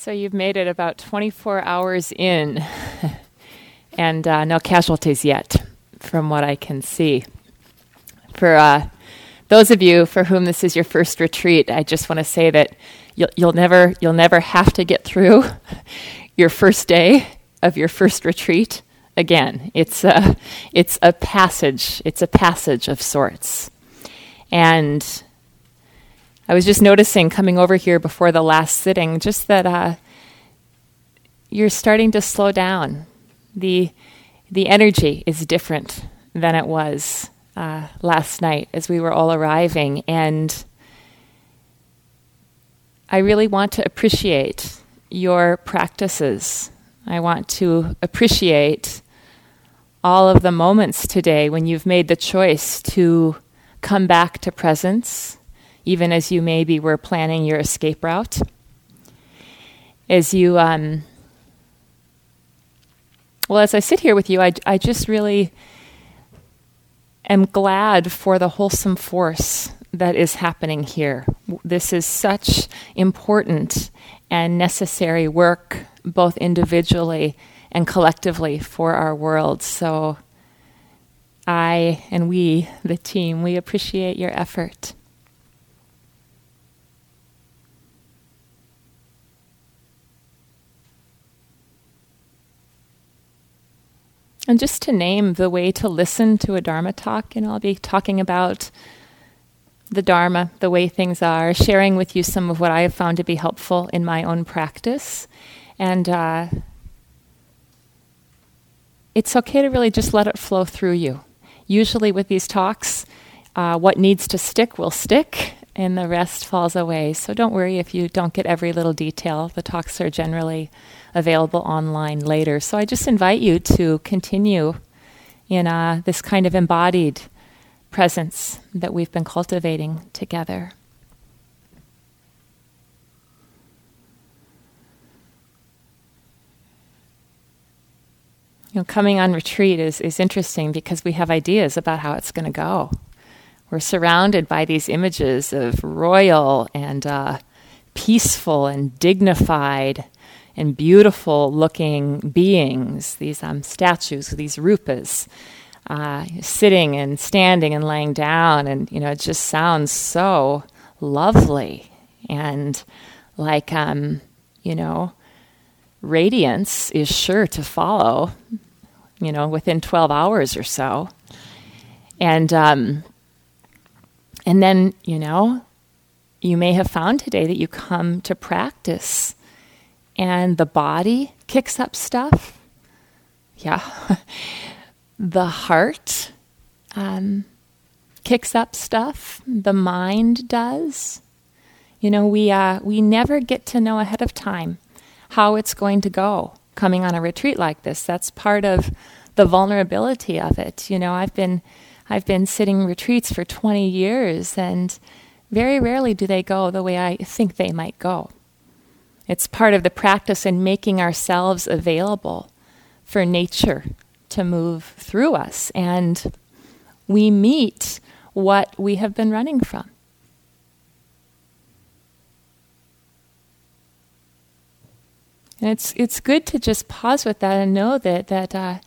So you've made it about 24 hours in, and uh, no casualties yet, from what I can see. For uh, those of you for whom this is your first retreat, I just want to say that you'll, you'll never you'll never have to get through your first day of your first retreat again. It's a it's a passage. It's a passage of sorts, and I was just noticing coming over here before the last sitting, just that uh, you're starting to slow down. the The energy is different than it was uh, last night as we were all arriving, and I really want to appreciate your practices. I want to appreciate all of the moments today when you've made the choice to come back to presence even as you maybe were planning your escape route. As you, um, well, as I sit here with you, I, I just really am glad for the wholesome force that is happening here. This is such important and necessary work, both individually and collectively, for our world. So, I and we, the team, we appreciate your effort. And just to name the way to listen to a Dharma talk, and I'll be talking about the Dharma, the way things are, sharing with you some of what I have found to be helpful in my own practice. And uh, it's okay to really just let it flow through you. Usually, with these talks, uh, what needs to stick will stick, and the rest falls away. So don't worry if you don't get every little detail. The talks are generally available online later. So I just invite you to continue in uh, this kind of embodied presence that we've been cultivating together. You know, coming on retreat is, is interesting because we have ideas about how it's going to go. We're surrounded by these images of royal and uh, peaceful and dignified and beautiful looking beings, these um, statues, these rupas, uh, sitting and standing and laying down. And, you know, it just sounds so lovely and like, um, you know, radiance is sure to follow, you know, within 12 hours or so. And, um, and then, you know, you may have found today that you come to practice and the body kicks up stuff. Yeah. the heart um, kicks up stuff. The mind does. You know, we, uh, we never get to know ahead of time how it's going to go coming on a retreat like this. That's part of the vulnerability of it. You know, I've been, I've been sitting retreats for 20 years, and very rarely do they go the way I think they might go. It's part of the practice in making ourselves available for nature to move through us. And we meet what we have been running from. And it's, it's good to just pause with that and know that, that uh,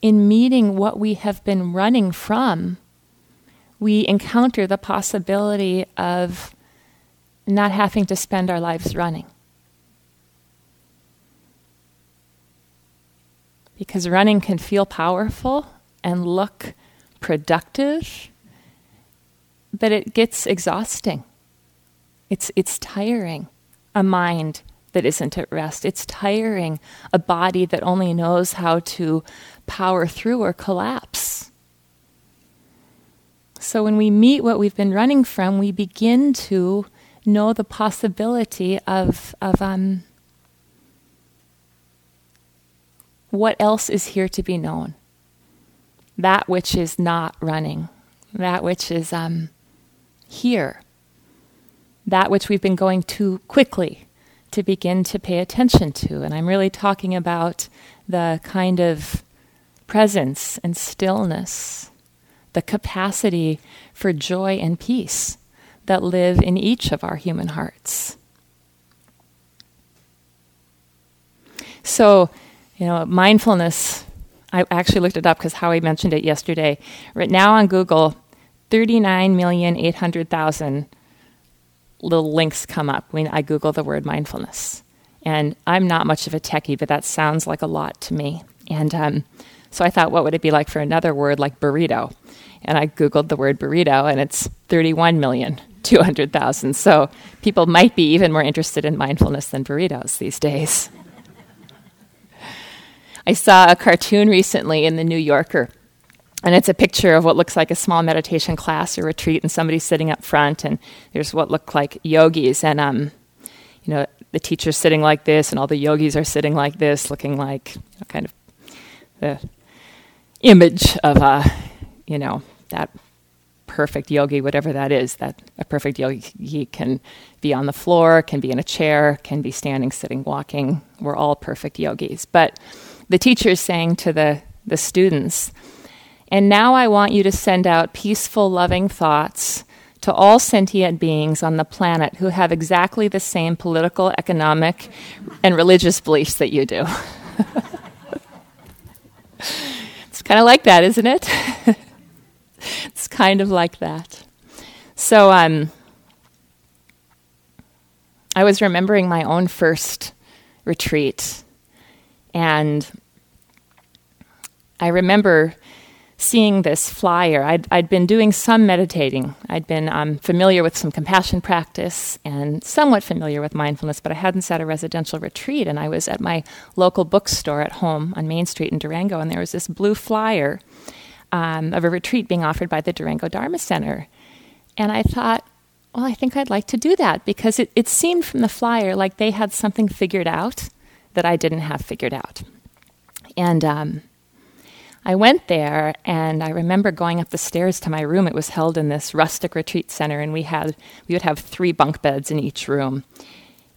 in meeting what we have been running from, we encounter the possibility of not having to spend our lives running. Because running can feel powerful and look productive, but it gets exhausting. It's, it's tiring. A mind that isn't at rest. It's tiring. A body that only knows how to power through or collapse. So when we meet what we've been running from, we begin to know the possibility of, of um, what else is here to be known. That which is not running, that which is um, here, that which we've been going too quickly to begin to pay attention to. And I'm really talking about the kind of presence and stillness, the capacity for joy and peace that live in each of our human hearts. So, you know, mindfulness, I actually looked it up because Howie mentioned it yesterday. Right now on Google, 39,800,000 little links come up when I Google the word mindfulness. And I'm not much of a techie, but that sounds like a lot to me. And um, so I thought, what would it be like for another word like burrito? And I Googled the word burrito, and it's 31 million. 200,000. So people might be even more interested in mindfulness than burritos these days. I saw a cartoon recently in the New Yorker, and it's a picture of what looks like a small meditation class or retreat, and somebody's sitting up front, and there's what look like yogis, and um, you know, the teacher's sitting like this, and all the yogis are sitting like this, looking like you know, kind of the image of, a, you know, that perfect yogi, whatever that is, that a perfect yogi can be on the floor, can be in a chair, can be standing, sitting, walking. We're all perfect yogis. But the teacher is saying to the, the students, and now I want you to send out peaceful, loving thoughts to all sentient beings on the planet who have exactly the same political, economic, and religious beliefs that you do. kind of like that, isn't it? it's kind of like that. So um, I was remembering my own first retreat, and I remember seeing this flyer. I'd, I'd been doing some meditating. I'd been um, familiar with some compassion practice and somewhat familiar with mindfulness, but I hadn't sat a residential retreat. And I was at my local bookstore at home on Main Street in Durango, and there was this blue flyer um, of a retreat being offered by the Durango Dharma Center. And I thought, well, I think I'd like to do that because it, it seemed from the flyer like they had something figured out that I didn't have figured out. And um, I went there, and I remember going up the stairs to my room. It was held in this rustic retreat center, and we had we would have three bunk beds in each room,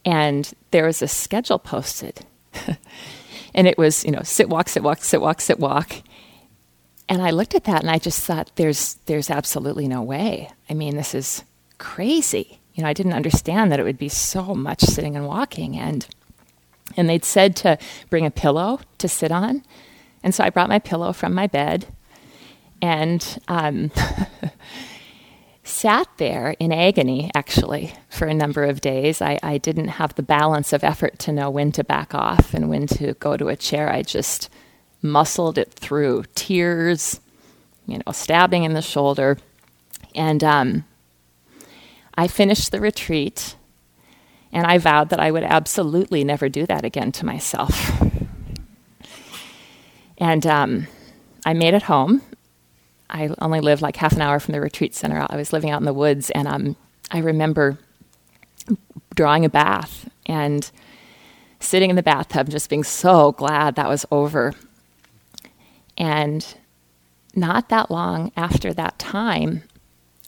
and there was a schedule posted, and it was you know sit walk sit walk sit walk sit walk, and I looked at that and I just thought, there's, there's absolutely no way. I mean, this is crazy. You know, I didn't understand that it would be so much sitting and walking. And, and they'd said to bring a pillow to sit on. And so I brought my pillow from my bed and um, sat there in agony, actually, for a number of days. I, I didn't have the balance of effort to know when to back off and when to go to a chair. I just muscled it through tears, you know, stabbing in the shoulder. And um, I finished the retreat and I vowed that I would absolutely never do that again to myself. And um, I made it home. I only lived like half an hour from the retreat center. I was living out in the woods, and um, I remember drawing a bath and sitting in the bathtub, just being so glad that was over. And not that long after that time,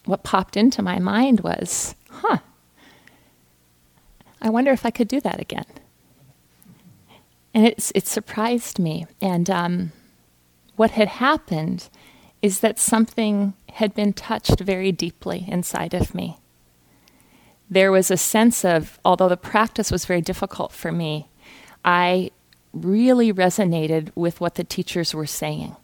what popped into my mind was, huh, I wonder if I could do that again. And it's, it surprised me. And um, what had happened is that something had been touched very deeply inside of me. There was a sense of, although the practice was very difficult for me, I really resonated with what the teachers were saying.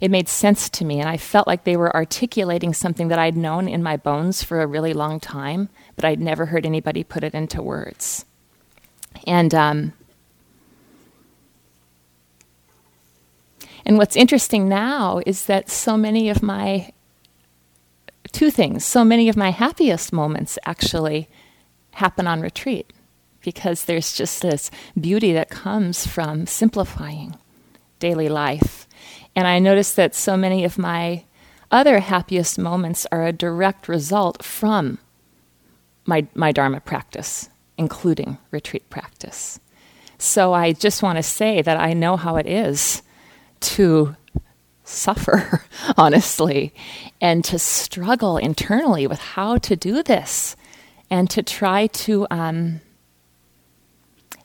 It made sense to me, and I felt like they were articulating something that I'd known in my bones for a really long time, but I'd never heard anybody put it into words. And um, and what's interesting now is that so many of my two things, so many of my happiest moments actually happen on retreat because there's just this beauty that comes from simplifying daily life. And I notice that so many of my other happiest moments are a direct result from my, my Dharma practice, including retreat practice. So I just want to say that I know how it is to suffer, honestly, and to struggle internally with how to do this and to try to um,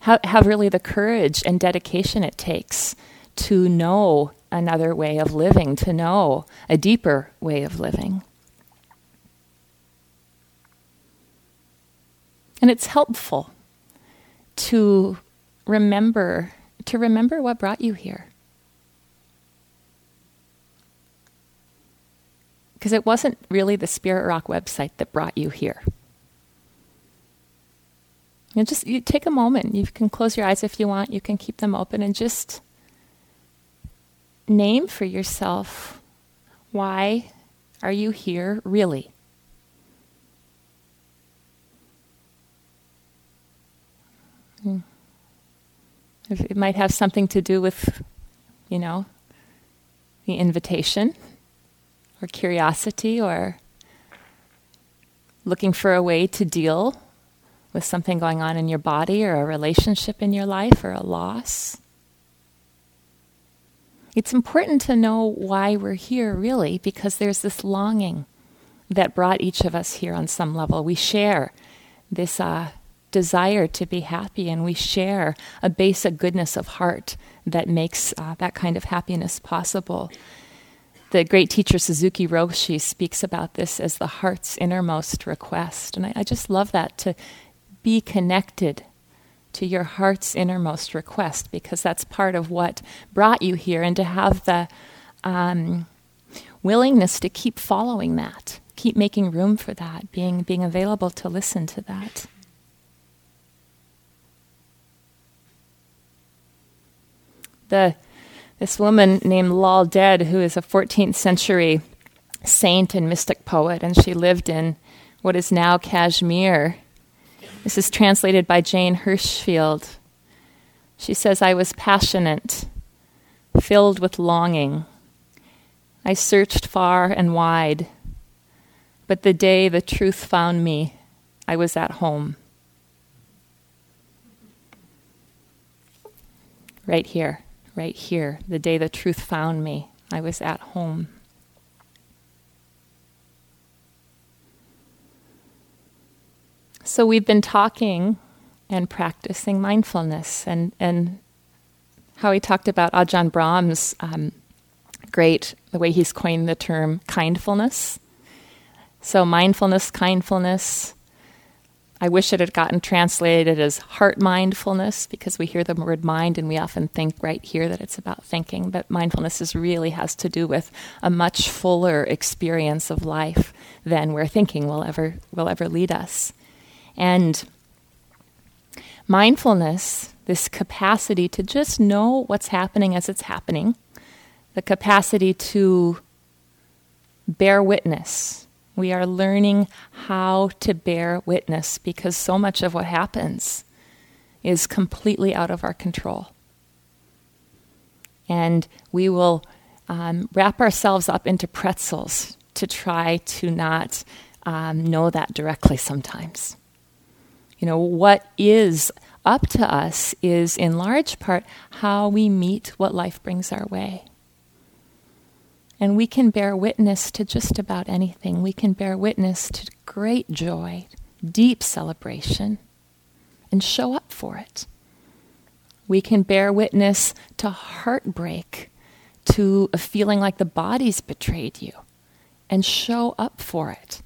have, have really the courage and dedication it takes to know another way of living, to know a deeper way of living. And it's helpful to remember to remember what brought you here. Because it wasn't really the Spirit Rock website that brought you here. You know, just you take a moment. You can close your eyes if you want. You can keep them open and just name for yourself why are you here really? Hmm. It might have something to do with, you know, the invitation or curiosity or looking for a way to deal with something going on in your body or a relationship in your life or a loss. It's important to know why we're here, really, because there's this longing that brought each of us here on some level. We share this uh, desire to be happy, and we share a basic goodness of heart that makes uh, that kind of happiness possible. The great teacher Suzuki Roshi speaks about this as the heart's innermost request. And I, I just love that to be connected to your heart's innermost request because that's part of what brought you here, and to have the um, willingness to keep following that, keep making room for that, being, being available to listen to that. The, this woman named Lal Ded, who is a 14th century saint and mystic poet, and she lived in what is now Kashmir this is translated by Jane Hirshfield. She says, I was passionate, filled with longing. I searched far and wide, but the day the truth found me, I was at home. Right here, right here, the day the truth found me, I was at home. So we've been talking and practicing mindfulness, and and Howie talked about Ajahn Brahm's um, great the way he's coined the term kindfulness. So mindfulness, kindfulness. I wish it had gotten translated as heart mindfulness because we hear the word mind and we often think right here that it's about thinking, but mindfulness is really has to do with a much fuller experience of life than where thinking will ever will ever lead us. And mindfulness, this capacity to just know what's happening as it's happening, the capacity to bear witness. We are learning how to bear witness because so much of what happens is completely out of our control. And we will um, wrap ourselves up into pretzels to try to not um, know that directly sometimes. You know, what is up to us is in large part how we meet what life brings our way. And we can bear witness to just about anything. We can bear witness to great joy, deep celebration, and show up for it. We can bear witness to heartbreak, to a feeling like the body's betrayed you, and show up for it.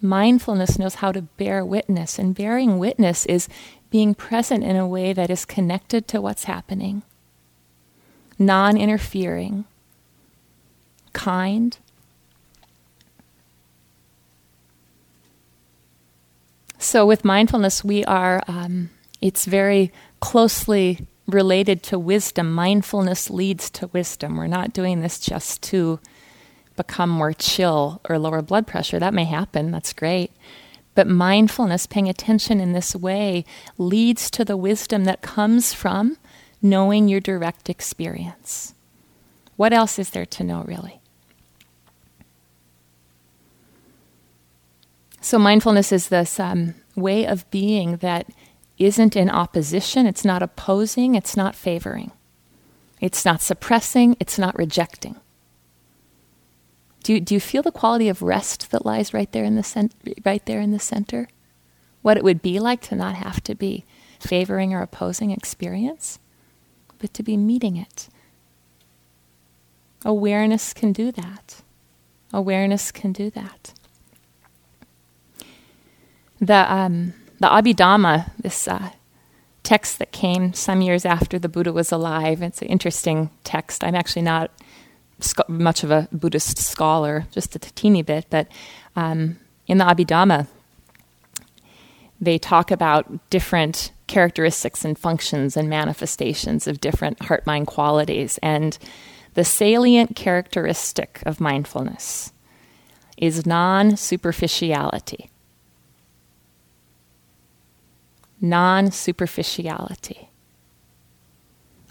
Mindfulness knows how to bear witness, and bearing witness is being present in a way that is connected to what's happening, non interfering, kind. So, with mindfulness, we are, um, it's very closely related to wisdom. Mindfulness leads to wisdom. We're not doing this just to become more chill or lower blood pressure. That may happen. That's great. But mindfulness, paying attention in this way, leads to the wisdom that comes from knowing your direct experience. What else is there to know, really? So, mindfulness is this um, way of being that isn't in opposition, it's not opposing, it's not favoring, it's not suppressing, it's not rejecting. Do you, do you feel the quality of rest that lies right there in the cent- right there in the center? What it would be like to not have to be favoring or opposing experience, but to be meeting it. Awareness can do that. Awareness can do that. The um, the Abhidhamma, this uh, text that came some years after the Buddha was alive. It's an interesting text. I'm actually not sc- much of a Buddhist scholar, just a teeny bit, but um, in the Abhidhamma, they talk about different characteristics and functions and manifestations of different heart mind qualities. And the salient characteristic of mindfulness is non superficiality. Non superficiality.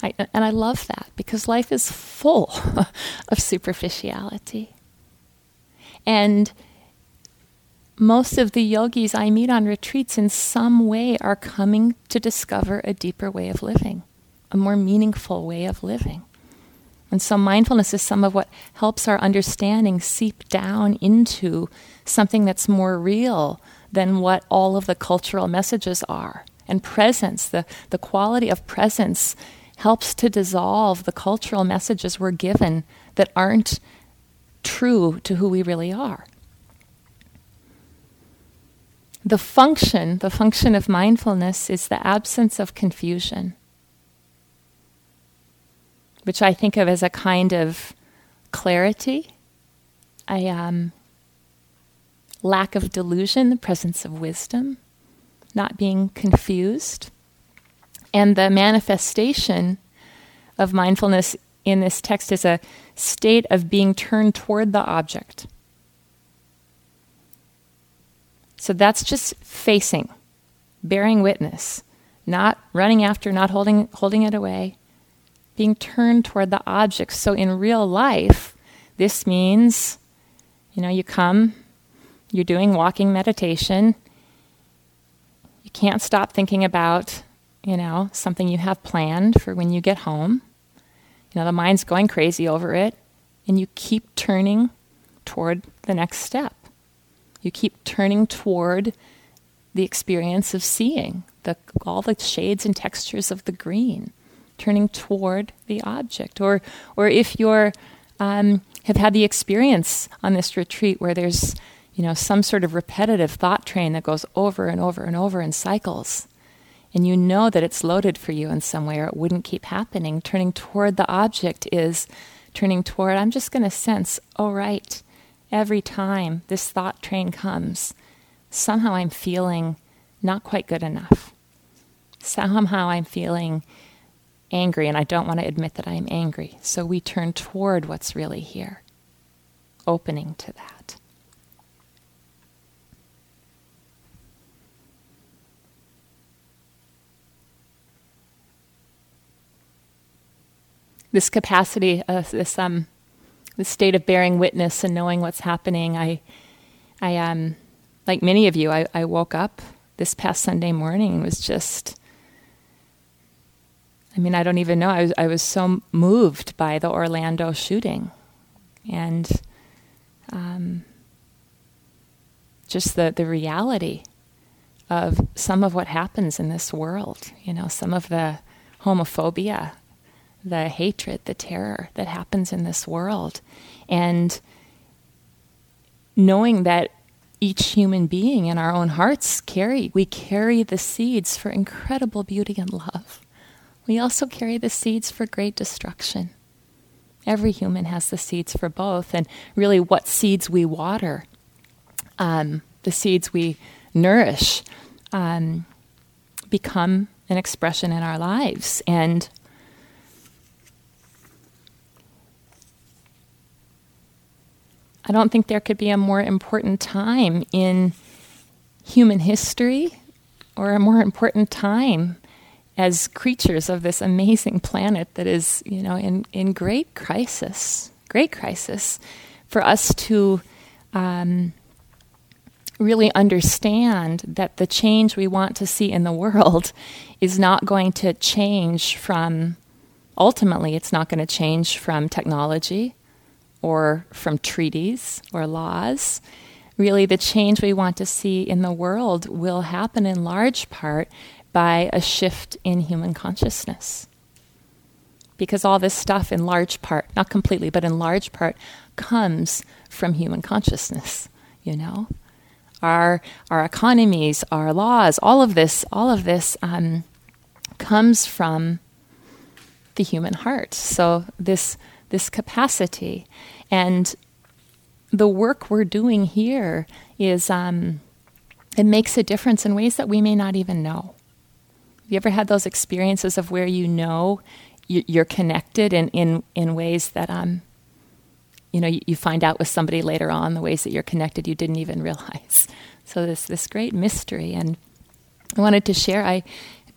I, and I love that because life is full of superficiality. And most of the yogis I meet on retreats in some way are coming to discover a deeper way of living, a more meaningful way of living. And so mindfulness is some of what helps our understanding seep down into something that's more real than what all of the cultural messages are. And presence, the, the quality of presence, helps to dissolve the cultural messages we're given that aren't true to who we really are. The function, the function of mindfulness is the absence of confusion, which I think of as a kind of clarity, I um, lack of delusion, the presence of wisdom, not being confused. And the manifestation of mindfulness in this text is a state of being turned toward the object. So that's just facing, bearing witness, not running after, not holding, holding it away, being turned toward the object. So in real life, this means, you know, you come, you're doing walking meditation, you can't stop thinking about, you know, something you have planned for when you get home. You know, the mind's going crazy over it, and you keep turning toward the next step. You keep turning toward the experience of seeing the, all the shades and textures of the green, turning toward the object. Or, or if you're um, have had the experience on this retreat where there's you know some sort of repetitive thought train that goes over and over and over in cycles and you know that it's loaded for you in some way or it wouldn't keep happening turning toward the object is turning toward i'm just going to sense oh right every time this thought train comes, somehow I'm feeling not quite good enough. Somehow I'm feeling angry, and I don't want to admit that I'm angry. So we turn toward what's really here, opening to that. This capacity, uh, this um, the state of bearing witness and knowing what's happening. I, I um, like many of you, I, I woke up this past Sunday morning was just. I mean, I don't even know. I was, I was so moved by the Orlando shooting, and um, just the the reality of some of what happens in this world. You know, some of the homophobia the hatred, the terror that happens in this world. And knowing that each human being in our own hearts carry, we carry the seeds for incredible beauty and love. We also carry the seeds for great destruction. Every human has the seeds for both, and really, what seeds we water, um, the seeds we nourish, um, become an expression in our lives. And I don't think there could be a more important time in human history or a more important time as creatures of this amazing planet that is, you know, in, in great crisis, great crisis, for us to um, really understand that the change we want to see in the world is not going to change from, ultimately, it's not going to change from technology or from treaties or laws. Really, the change we want to see in the world will happen in large part by a shift in human consciousness. Because all this stuff, in large part, not completely, but in large part, comes from human consciousness, you know? Our, our economies, our laws, all of this, all of this um, comes from the human heart. So this this capacity and the work we're doing here is um, it makes a difference in ways that we may not even know. Have you ever had those experiences of where you know you're connected in, in, in ways that um, you know you, find out with somebody later on the ways that you're connected you didn't even realize. So this this great mystery, and I wanted to share. I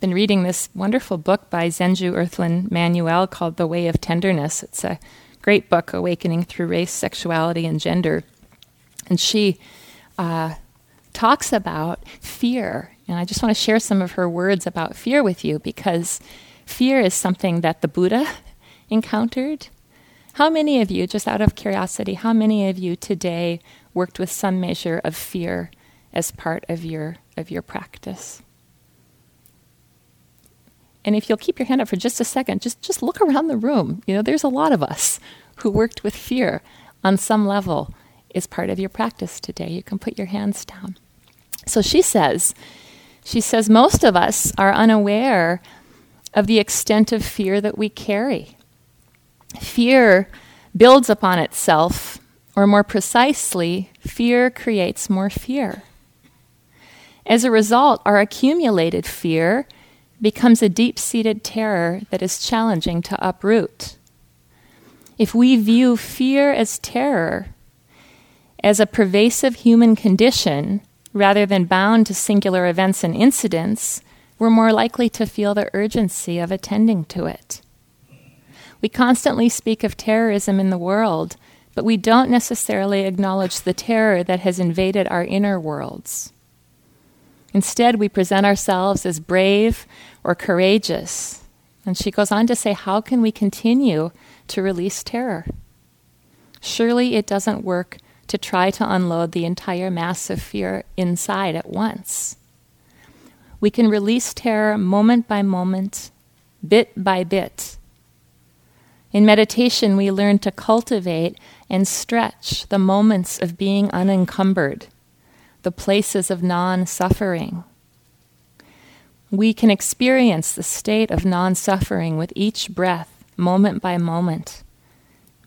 been reading this wonderful book by Zenju Earthlyn Manuel called The Way of Tenderness. It's a great book, Awakening Through Race, Sexuality, and Gender, and she uh, talks about fear. And I just want to share some of her words about fear with you because fear is something that the Buddha encountered. How many of you, just out of curiosity, how many of you today worked with some measure of fear as part of your of your practice? And if you'll keep your hand up for just a second, just just look around the room. You know, there's a lot of us who worked with fear on some level is part of your practice today. You can put your hands down. So she says, she says most of us are unaware of the extent of fear that we carry. Fear builds upon itself, or more precisely, fear creates more fear. As a result, our accumulated fear becomes a deep seated terror that is challenging to uproot. If we view fear as terror, as a pervasive human condition, rather than bound to singular events and incidents, we're more likely to feel the urgency of attending to it. We constantly speak of terrorism in the world, but we don't necessarily acknowledge the terror that has invaded our inner worlds. Instead, we present ourselves as brave or courageous. And she goes on to say, How can we continue to release terror? Surely it doesn't work to try to unload the entire mass of fear inside at once. We can release terror moment by moment, bit by bit, in meditation, we learn to cultivate and stretch the moments of being unencumbered, the places of non suffering. We can experience the state of non suffering with each breath, moment by moment,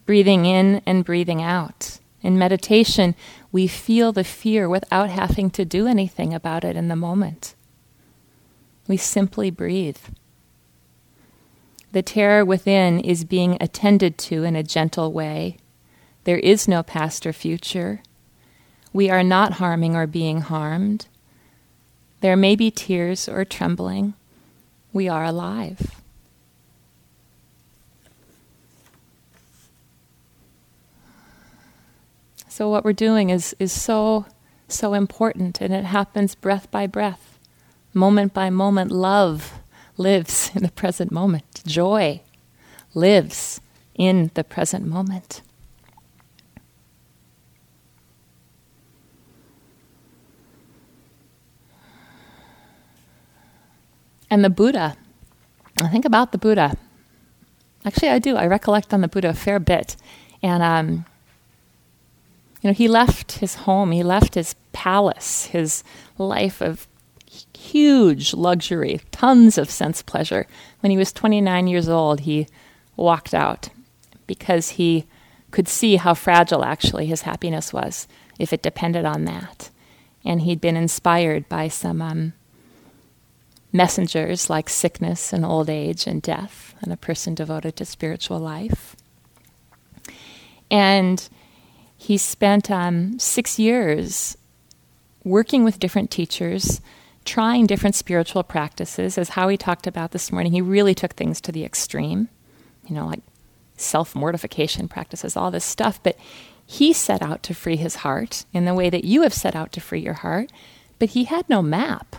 breathing in and breathing out. In meditation, we feel the fear without having to do anything about it in the moment. We simply breathe. The terror within is being attended to in a gentle way. There is no past or future. We are not harming or being harmed. There may be tears or trembling. We are alive. So, what we're doing is, is so, so important, and it happens breath by breath, moment by moment. Love lives in the present moment. Joy lives in the present moment. And the Buddha, I think about the Buddha. Actually, I do. I recollect on the Buddha a fair bit. And, um, you know, he left his home, he left his palace, his life of huge luxury, tons of sense pleasure. When he was 29 years old, he walked out because he could see how fragile actually his happiness was if it depended on that. And he'd been inspired by some um, messengers like sickness and old age and death, and a person devoted to spiritual life. And he spent um, six years working with different teachers trying different spiritual practices, as Howie talked about this morning. He really took things to the extreme, you know, like self mortification practices, all this stuff. But he set out to free his heart in the way that you have set out to free your heart, but he had no map.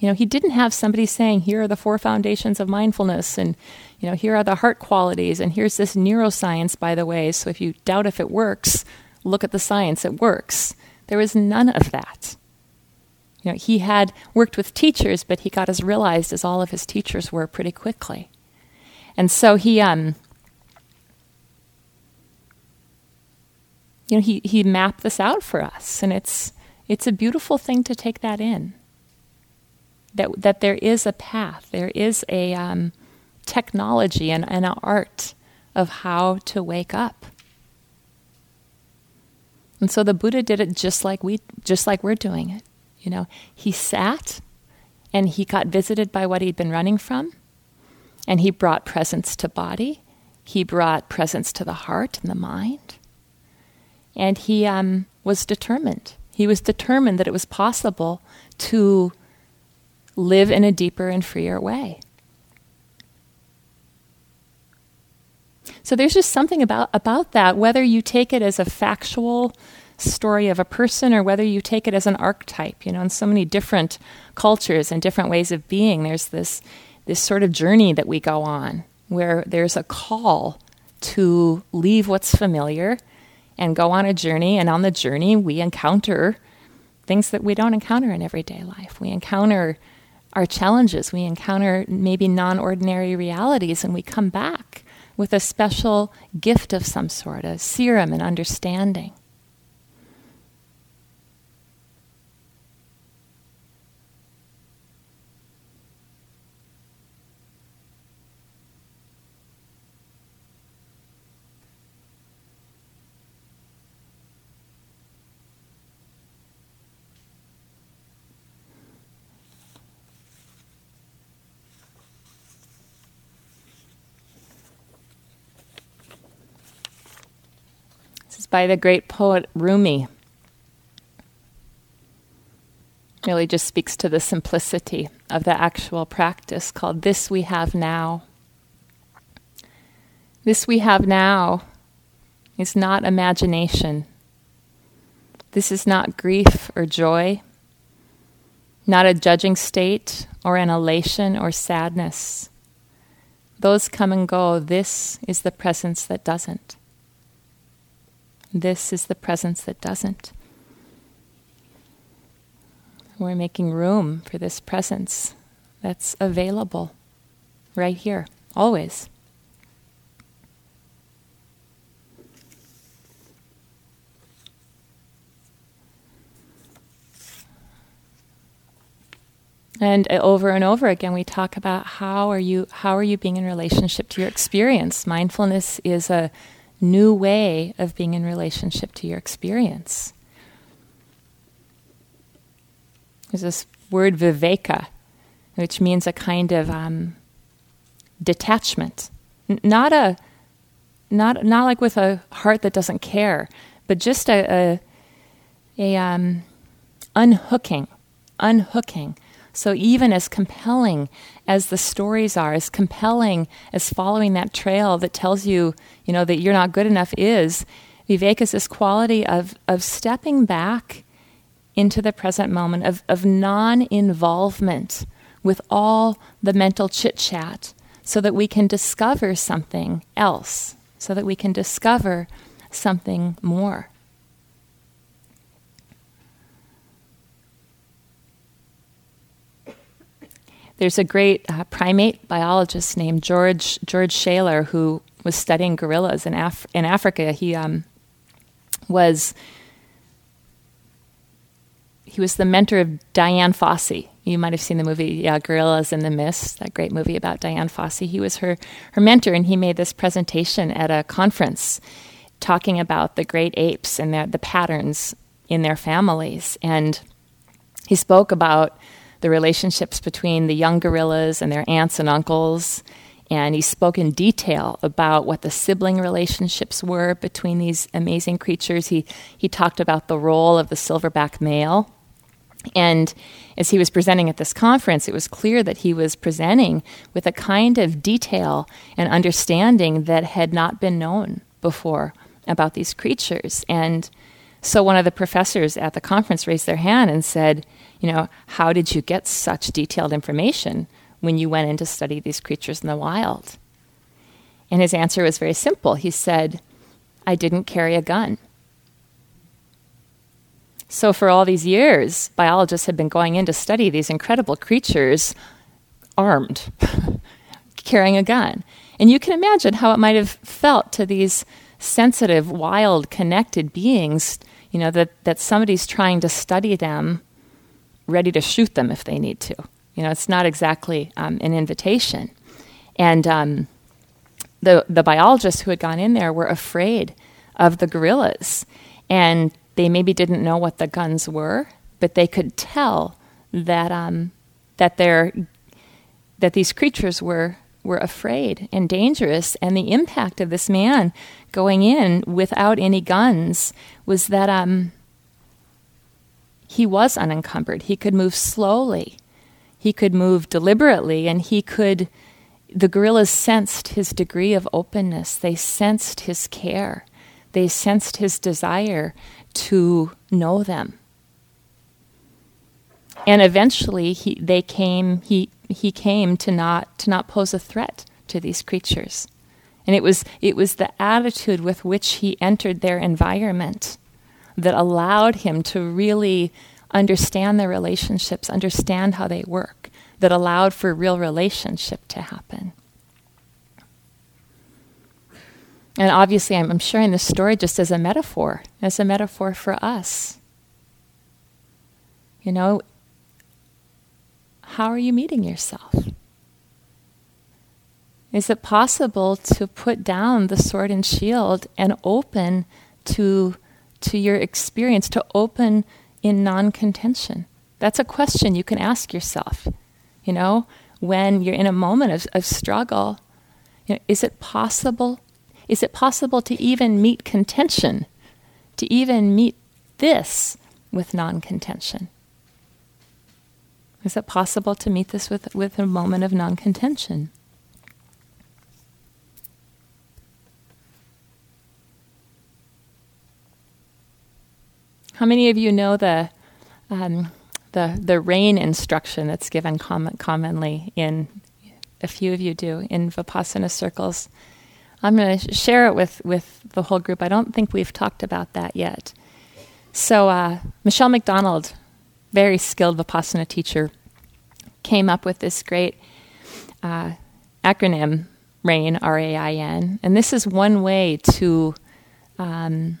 You know, he didn't have somebody saying, here are the four foundations of mindfulness, and, you know, here are the heart qualities, and here's this neuroscience, by the way. So if you doubt if it works, look at the science, it works. There was none of that. You know, he had worked with teachers, but he got as realized as all of his teachers were pretty quickly. And so he, um, you know, he, he mapped this out for us, and it's, it's a beautiful thing to take that in. That, that there is a path, there is a um, technology and, an art of how to wake up. And so the Buddha did it just like we just like we're doing it. You know, he sat and he got visited by what he'd been running from and he brought presence to body. He brought presence to the heart and the mind. And he um, was determined. He was determined that it was possible to live in a deeper and freer way. So there's just something about, about that, whether you take it as a factual story of a person or whether you take it as an archetype. You know, in so many different cultures and different ways of being, there's this, this sort of journey that we go on where there's a call to leave what's familiar and go on a journey. And on the journey, we encounter things that we don't encounter in everyday life. We encounter our challenges, we encounter maybe non ordinary realities, and we come back with a special gift of some sort, a serum and understanding. By the great poet Rumi. Really just speaks to the simplicity of the actual practice called This We Have Now. This we have now is not imagination. This is not grief or joy, not a judging state or an elation or sadness. Those come and go. This is the presence that doesn't. This is the presence that doesn't. We're making room for this presence that's available right here, always. And uh, over and over again, we talk about how are you how are you being in relationship to your experience. Mindfulness is a new way of being in relationship to your experience. There's this word viveka, which means a kind of um, detachment, N- not a not not like with a heart that doesn't care, but just a a, a um, unhooking, unhooking so, even as compelling as the stories are, as compelling as following that trail that tells you, you know, that you're not good enough is, viveka is this quality of, of stepping back into the present moment, of, of non involvement with all the mental chit chat, so that we can discover something else, so that we can discover something more. There's a great uh, primate biologist named George George Schaller who was studying gorillas in Af- in Africa. He um, was he was the mentor of Dian Fossey. You might have seen the movie yeah, Gorillas in the Mist, that great movie about Dian Fossey. He was her her mentor, and he made this presentation at a conference talking about the great apes and the, the patterns in their families. And he spoke about the relationships between the young gorillas and their aunts and uncles. And he spoke in detail about what the sibling relationships were between these amazing creatures. He, he talked about the role of the silverback male. And as he was presenting at this conference, it was clear that he was presenting with a kind of detail and understanding that had not been known before about these creatures. And so one of the professors at the conference raised their hand and said, you know, how did you get such detailed information when you went in to study these creatures in the wild? And his answer was very simple. He said, I didn't carry a gun. So, for all these years, biologists had been going in to study these incredible creatures armed, carrying a gun. And you can imagine how it might have felt to these sensitive, wild, connected beings, you know, that, that somebody's trying to study them ready to shoot them if they need to. You know, it's not exactly um, an invitation. And um, the the biologists who had gone in there were afraid of the gorillas, and they maybe didn't know what the guns were, but they could tell that um, that their that these creatures were were afraid and dangerous, and the impact of this man going in without any guns was that um, he was unencumbered. He could move slowly, he could move deliberately, and he could. The gorillas sensed his degree of openness. They sensed his care. They sensed his desire to know them. And eventually, he, they came. He he came to not to not pose a threat to these creatures, and it was it was the attitude with which he entered their environment that allowed him to really understand their relationships, understand how they work, that allowed for real relationship to happen. And obviously, I'm, I'm sharing this story just as a metaphor, as a metaphor for us. You know, how are you meeting yourself? Is it possible to put down the sword and shield and open to, to your experience, to open in non contention? That's a question you can ask yourself. You know, when you're in a moment of, of struggle, you know, is it possible? Is it possible to even meet contention? To even meet this with non contention? Is it possible to meet this with, with a moment of non contention? How many of you know the, um, the, the rain instruction that's given com- commonly in, a few of you do, in Vipassana circles? I'm going to share it with, with the whole group. I don't think we've talked about that yet. So, uh, Michele McDonald very skilled Vipassana teacher, came up with this great uh, acronym, RAIN, R A I N. And this is one way to um,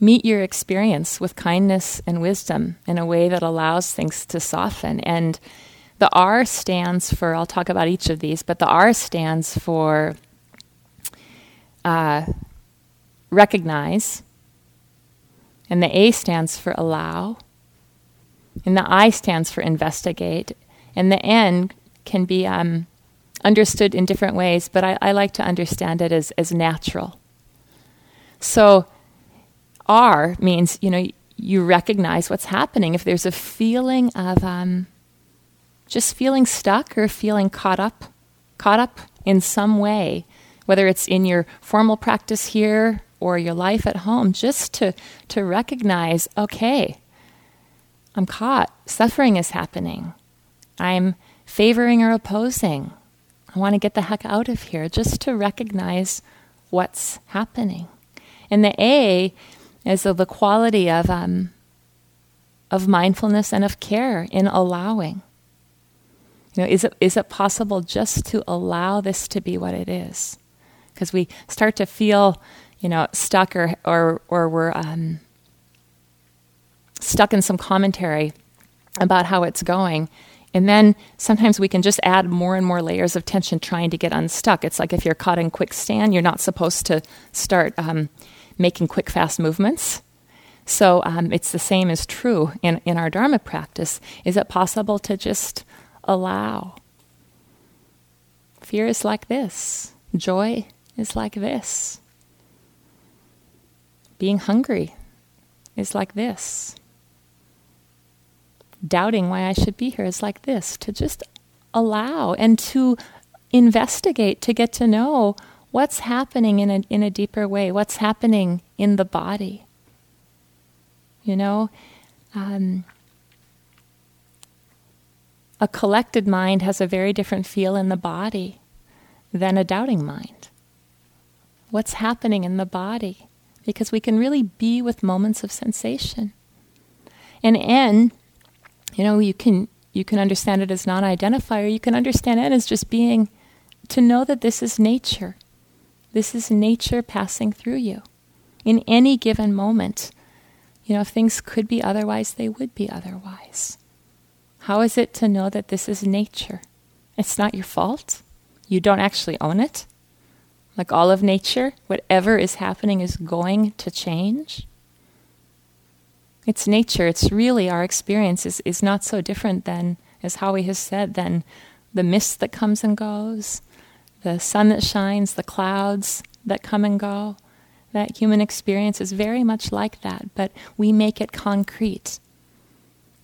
meet your experience with kindness and wisdom in a way that allows things to soften. And the R stands for, I'll talk about each of these, but the R stands for uh, recognize and the A stands for allow. And the I stands for investigate. And the N can be um, understood in different ways, but I, I like to understand it as, as natural. So R means, you know, you recognize what's happening. If there's a feeling of um, just feeling stuck or feeling caught up, caught up in some way, whether it's in your formal practice here or your life at home, just to, to recognize okay, I'm caught. Suffering is happening. I'm favoring or opposing. I want to get the heck out of here, just to recognize what's happening. And the A is the quality of, um, of mindfulness and of care in allowing. You know, is it, is it possible just to allow this to be what it is? Because we start to feel you know, stuck or or or we're um, stuck in some commentary about how it's going. And then sometimes we can just add more and more layers of tension trying to get unstuck. It's like if you're caught in quicksand, you're not supposed to start um, making quick, fast movements. So um, it's the same as true in, in our Dharma practice. Is it possible to just allow? Fear is like this, joy is like this. Being hungry is like this. Doubting why I should be here is like this. To just allow and to investigate, to get to know what's happening in a, in a deeper way, what's happening in the body. You know, um, a collected mind has a very different feel in the body than a doubting mind. What's happening in the body? because we can really be with moments of sensation. And N, you know, you can you can understand it as non-identifier. You can understand it as just being to know that this is nature. This is nature passing through you. In any given moment, you know, if things could be otherwise, they would be otherwise. How is it to know that this is nature? It's not your fault. You don't actually own it. Like all of nature, whatever is happening is going to change. It's nature. It's really our experience is, is not so different than, as Howie has said, than the mist that comes and goes, the sun that shines, the clouds that come and go. That human experience is very much like that, but we make it concrete.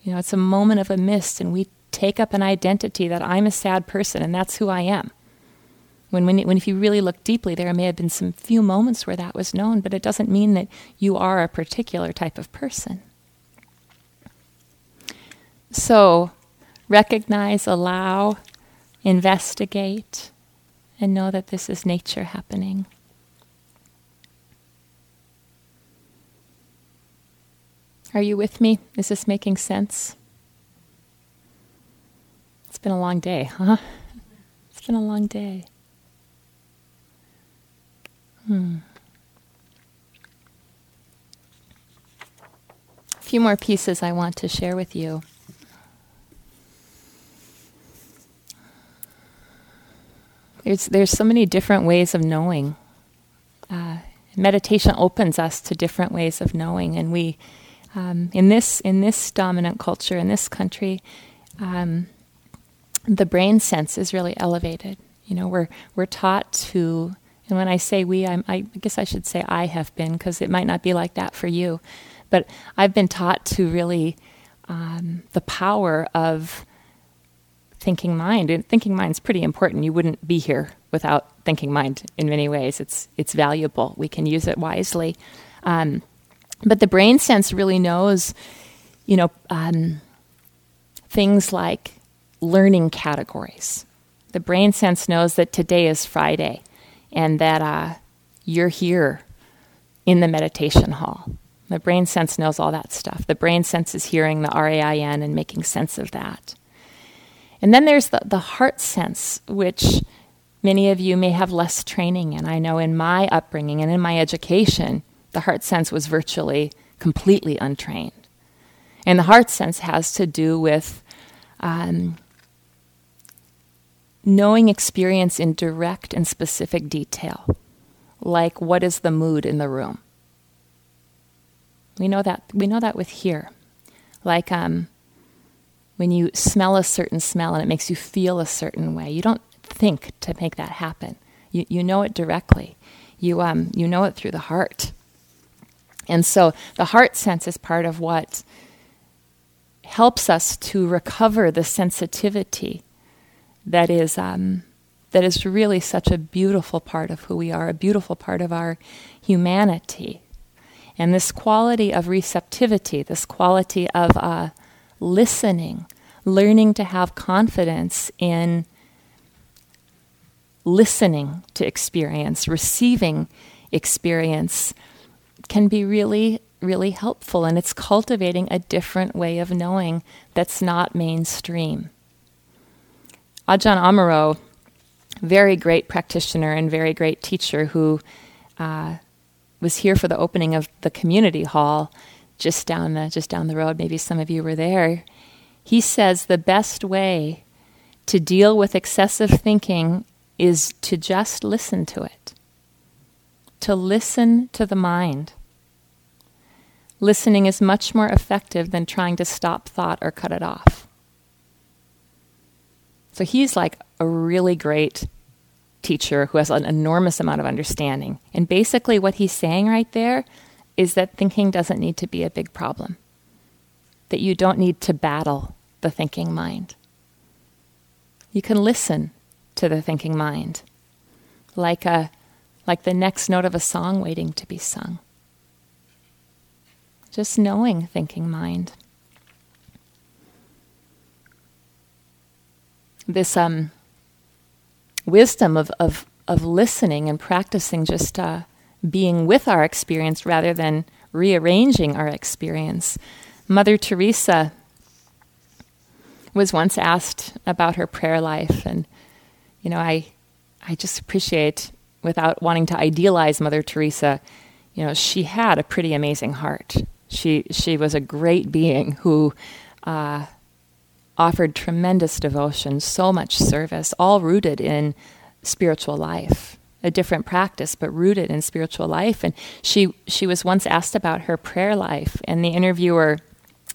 You know, it's a moment of a mist, and we take up an identity that I'm a sad person, and that's who I am. When, when, when if you really look deeply, there may have been some few moments where that was known, but it doesn't mean that you are a particular type of person. So, recognize, allow, investigate, and know that this is nature happening. Are you with me? Is this making sense? It's been a long day, huh? It's been a long day. Hmm. A few more pieces I want to share with you. There's, there's so many different ways of knowing. Uh, meditation opens us to different ways of knowing, and we, um, in this in this dominant culture in this country, um, the brain sense is really elevated. You know, we're we're taught to, and when I say we, I'm, i guess I should say I have been because it might not be like that for you, but I've been taught to really um, the power of thinking mind. And thinking mind is pretty important. You wouldn't be here without thinking mind in many ways. It's, it's valuable. We can use it wisely. Um, but the brain sense really knows, you know, um, things like learning categories. The brain sense knows that today is Friday and that uh, you're here in the meditation hall. The brain sense knows all that stuff. The brain sense is hearing the RAIN and making sense of that. And then there's the, the heart sense, which many of you may have less training in. I know in my upbringing and in my education, the heart sense was virtually completely untrained. And the heart sense has to do with um, knowing experience in direct and specific detail, like what is the mood in the room. We know that we know that with here, like um, when you smell a certain smell and it makes you feel a certain way. You don't think to make that happen. You, you know it directly. You, um, you know it through the heart. And so the heart sense is part of what helps us to recover the sensitivity that is, um, that is really such a beautiful part of who we are, a beautiful part of our humanity. And this quality of receptivity, this quality of uh, listening, learning to have confidence in listening to experience, receiving experience can be really, really helpful. And it's cultivating a different way of knowing that's not mainstream. Ajahn Amaro, very great practitioner and very great teacher who uh, was here for the opening of the community hall just down the just down the road. Maybe some of you were there. He says the best way to deal with excessive thinking is to just listen to it. To listen to the mind. Listening is much more effective than trying to stop thought or cut it off. So he's like a really great teacher who has an enormous amount of understanding. And basically, what he's saying right there is that thinking doesn't need to be a big problem, that you don't need to battle the thinking mind. You can listen to the thinking mind like, a, like the next note of a song waiting to be sung. Just knowing thinking mind. This um, wisdom of, of, of listening and practicing just uh, being with our experience rather than rearranging our experience. Mother Teresa was once asked about her prayer life, and you know, I I just appreciate, without wanting to idealize Mother Teresa, you know, she had a pretty amazing heart. She she was a great being who uh, offered tremendous devotion, so much service, all rooted in spiritual life. A different practice, but rooted in spiritual life. And she she was once asked about her prayer life, and the interviewer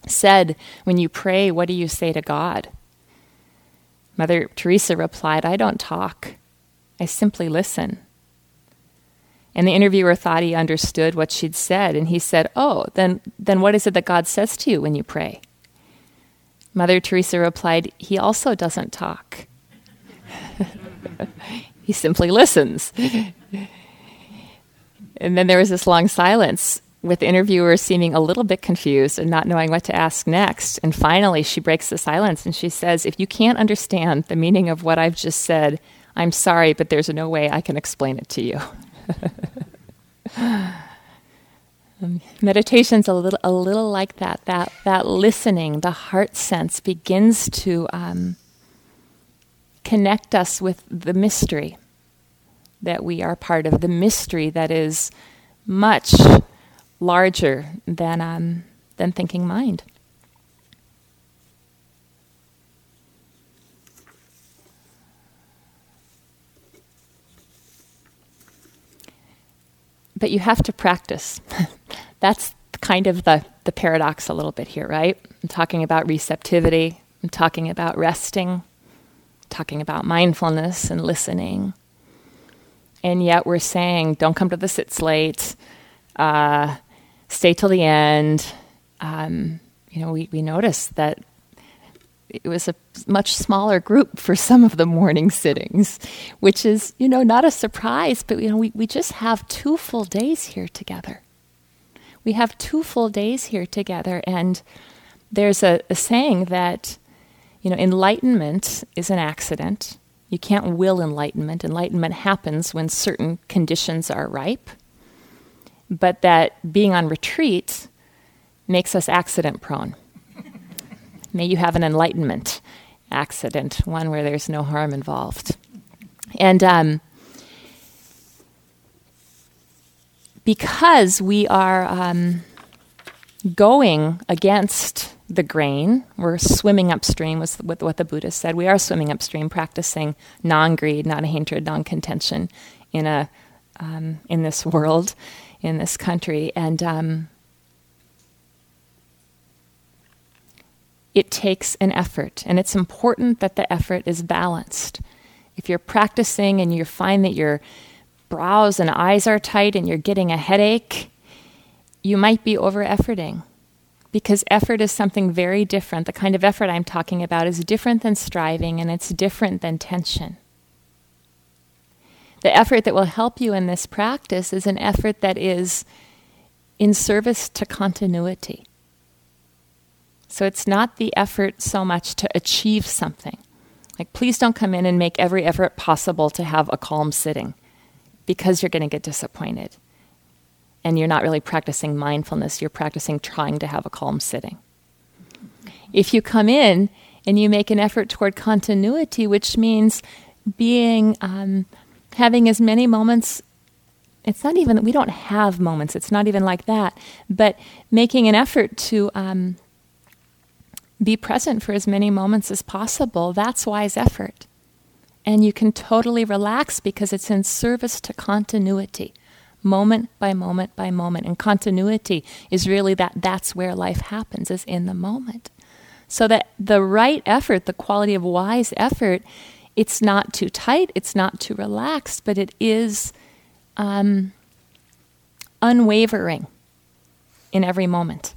said, "When you pray, what do you say to God?" Mother Teresa replied, "I don't talk. I simply listen." And the interviewer thought he understood what she'd said, and he said, "Oh, then then what is it that God says to you when you pray?" Mother Teresa replied, He also doesn't talk. he simply listens. and then there was this long silence with the interviewer seeming a little bit confused and not knowing what to ask next. And finally, she breaks the silence and she says, If you can't understand the meaning of what I've just said, I'm sorry, but there's no way I can explain it to you. Um, meditation's a little, a little like that. That that listening, the heart sense, begins to um, connect us with the mystery that we are part of. The mystery that is much larger than um, than thinking mind. but you have to practice. That's kind of the, the paradox a little bit here, right? I'm talking about receptivity, I'm talking about resting, talking about mindfulness and listening. And yet we're saying, don't come to the sits late, uh, stay till the end. Um, you know, we, we notice that it was a much smaller group for some of the morning sittings, which is, you know, not a surprise, but, you know, we, we just have two full days here together. We have two full days here together, and there's a, a saying that, you know, enlightenment is an accident. You can't will enlightenment. Enlightenment happens when certain conditions are ripe, but that being on retreat makes us accident prone. May you have an enlightenment accident, one where there's no harm involved. And um, because we are um, going against the grain, we're swimming upstream, was with what the Buddha said. We are swimming upstream, practicing non greed, non hatred, non contention in, a, um, in this world, in this country. And um, it takes an effort, and it's important that the effort is balanced. If you're practicing and you find that your brows and eyes are tight and you're getting a headache, you might be over efforting because effort is something very different. The kind of effort I'm talking about is different than striving and it's different than tension. The effort that will help you in this practice is an effort that is in service to continuity. So it's not the effort so much to achieve something. Like, please don't come in and make every effort possible to have a calm sitting because you're going to get disappointed. And you're not really practicing mindfulness, you're practicing trying to have a calm sitting. If you come in and you make an effort toward continuity, which means being, um, having as many moments it's not even we don't have moments it's not even like that but making an effort to um, be present for as many moments as possible. That's wise effort. And you can totally relax because it's in service to continuity, moment by moment by moment. And continuity is really that that's where life happens, is in the moment. So that the right effort, the quality of wise effort, it's not too tight, it's not too relaxed, but it is um, unwavering in every moment.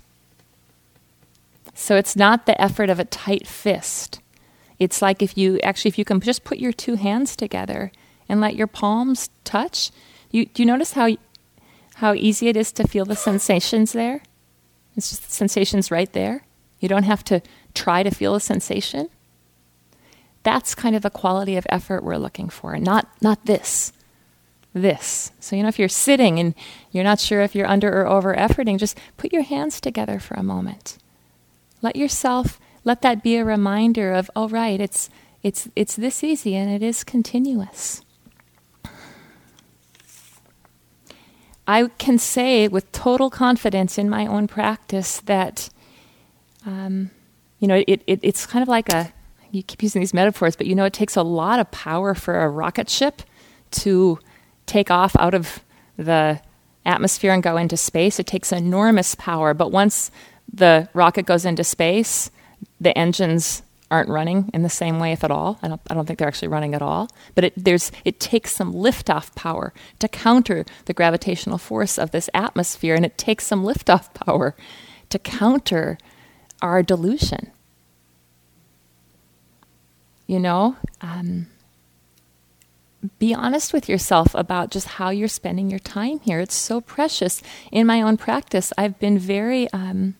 So it's not the effort of a tight fist. It's like if you actually, if you can just put your two hands together and let your palms touch. You, do you notice how, how easy it is to feel the sensations there? It's just the sensations right there. You don't have to try to feel a sensation. That's kind of the quality of effort we're looking for, not, not this. This. So, you know, if you're sitting and you're not sure if you're under or over efforting, just put your hands together for a moment let yourself let that be a reminder of oh right it's it's it's this easy and it is continuous i can say with total confidence in my own practice that um, you know, it, it, it's kind of like a, you keep using these metaphors, but you know, it takes a lot of power for a rocket ship to take off out of the atmosphere and go into space. It takes enormous power, but once the rocket goes into space, the engines aren't running in the same way, if at all. I don't, I don't think they're actually running at all. But it, there's, it takes some liftoff power to counter the gravitational force of this atmosphere, and it takes some liftoff power to counter our delusion. You know, um, be honest with yourself about just how you're spending your time here. It's so precious. In my own practice, I've been very um,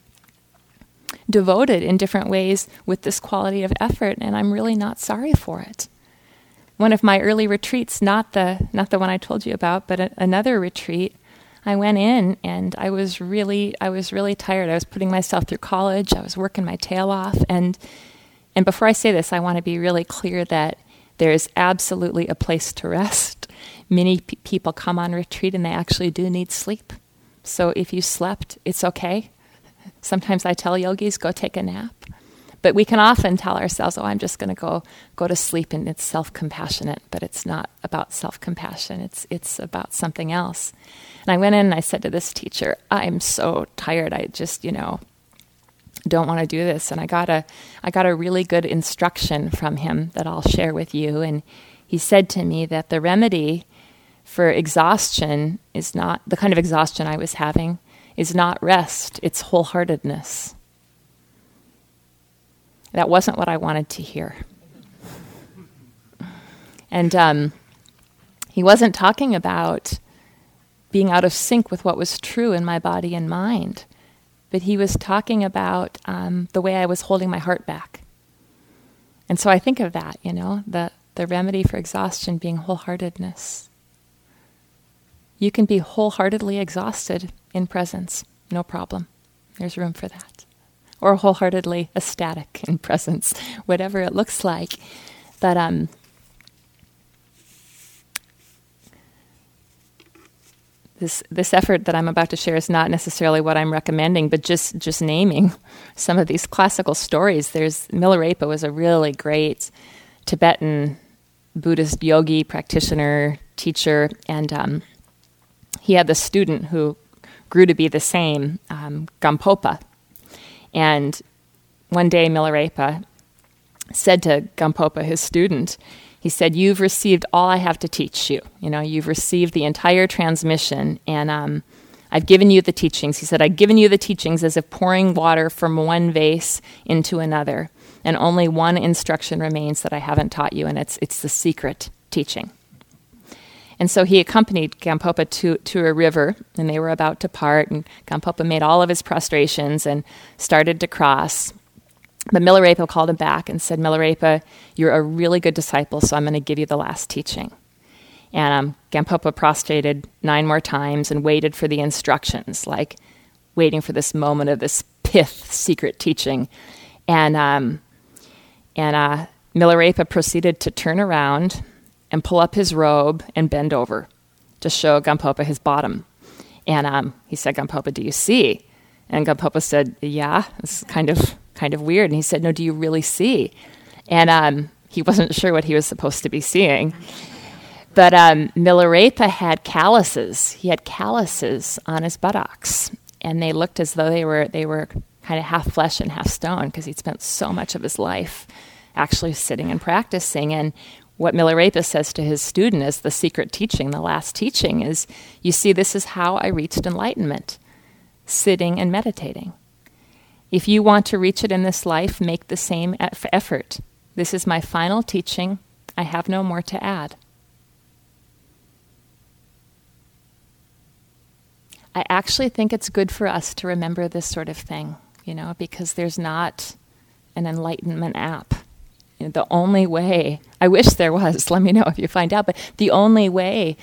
devoted in different ways with this quality of effort, and I'm really not sorry for it. One of my early retreats, not the not the one I told you about, but a, another retreat, I went in and I was really I was really tired. I was putting myself through college. I was working my tail off, and and before I say this, I want to be really clear that there is absolutely a place to rest. Many p- people come on retreat and they actually do need sleep. So if you slept, it's okay. Sometimes I tell yogis, go take a nap. But we can often tell ourselves, oh, I'm just going to go go to sleep and it's self-compassionate, but it's not about self-compassion. It's it's about something else. And I went in and I said to this teacher, I'm so tired. I just, you know, don't want to do this. And I got a I got a really good instruction from him that I'll share with you. And he said to me that the remedy for exhaustion is not the kind of exhaustion I was having is not rest, it's wholeheartedness. That wasn't what I wanted to hear. And um, he wasn't talking about being out of sync with what was true in my body and mind, but he was talking about um, the way I was holding my heart back. And so I think of that, you know, the, the remedy for exhaustion being wholeheartedness. You can be wholeheartedly exhausted in presence, no problem. There's room for that. Or wholeheartedly ecstatic in presence, whatever it looks like. But um, this this effort that I'm about to share is not necessarily what I'm recommending, but just just naming some of these classical stories. There's Milarepa was a really great Tibetan Buddhist yogi practitioner teacher, and um, he had this student who grew to be the same, um, Gampopa. And one day, Milarepa said to Gampopa, his student, he said, You've received all I have to teach you. You know, you've received the entire transmission, and um, I've given you the teachings. He said, I've given you the teachings as if pouring water from one vase into another, and only one instruction remains that I haven't taught you, and it's, it's the secret teaching. And so he accompanied Gampopa to, to a river, and they were about to part. And Gampopa made all of his prostrations and started to cross. But Milarepa called him back and said, Milarepa, you're a really good disciple, so I'm going to give you the last teaching. And um, Gampopa prostrated nine more times and waited for the instructions, like waiting for this moment of this pith secret teaching. And, um, and uh, Milarepa proceeded to turn around and pull up his robe and bend over to show Gampopa his bottom. And um, he said, Gampopa, do you see? And Gampopa said, Yeah, it's kind of kind of weird. And he said, No, do you really see? And um, he wasn't sure what he was supposed to be seeing. But um, Milarepa had calluses. He had calluses on his buttocks, and they looked as though they were they were kind of half flesh and half stone because he'd spent so much of his life actually sitting and practicing. And what Milarepa says to his student is the secret teaching, the last teaching is you see, this is how I reached enlightenment sitting and meditating. If you want to reach it in this life, make the same effort. This is my final teaching. I have no more to add. I actually think it's good for us to remember this sort of thing, you know, because there's not an enlightenment app the only way, I wish there was, let me know if you find out, but the only way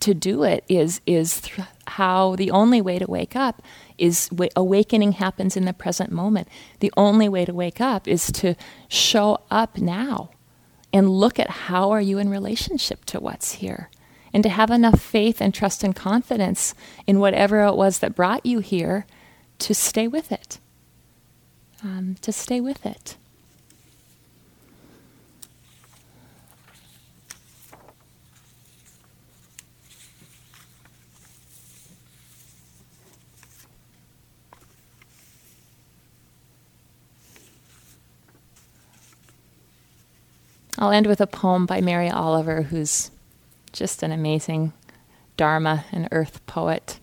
to do it is, is th- how the only way to wake up is w- awakening happens in the present moment. The only way to wake up is to show up now and look at how are you in relationship to what's here and to have enough faith and trust and confidence in whatever it was that brought you here to stay with it. um, to stay with it. I'll end with a poem by Mary Oliver, who's just an amazing Dharma and earth poet.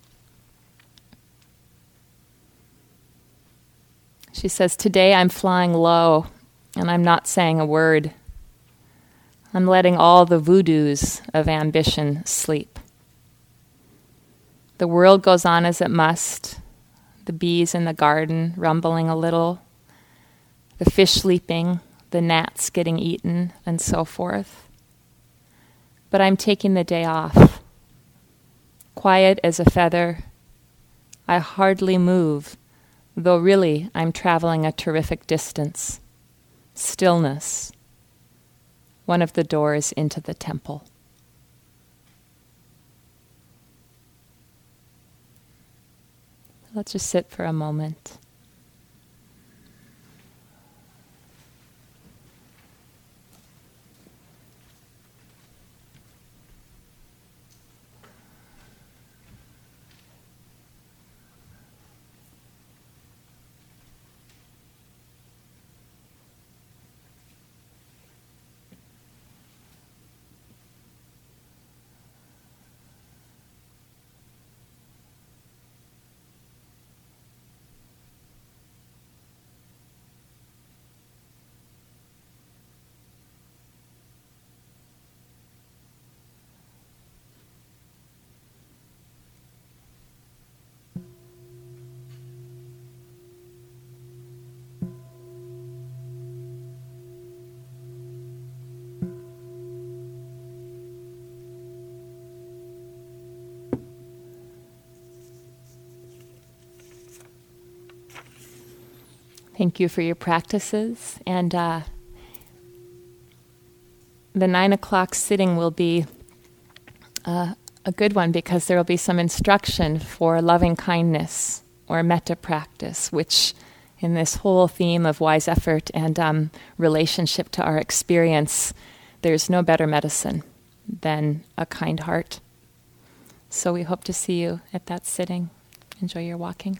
She says, Today I'm flying low and I'm not saying a word. I'm letting all the voodoos of ambition sleep. The world goes on as it must, the bees in the garden rumbling a little, the fish sleeping, the gnats getting eaten, and so forth. But I'm taking the day off. Quiet as a feather, I hardly move, though really I'm traveling a terrific distance. Stillness, one of the doors into the temple. Let's just sit for a moment. Thank you for your practices. And uh, the nine o'clock sitting will be uh, a good one because there will be some instruction for loving kindness or metta practice, which in this whole theme of wise effort and um, relationship to our experience, there's no better medicine than a kind heart. So we hope to see you at that sitting. Enjoy your walking.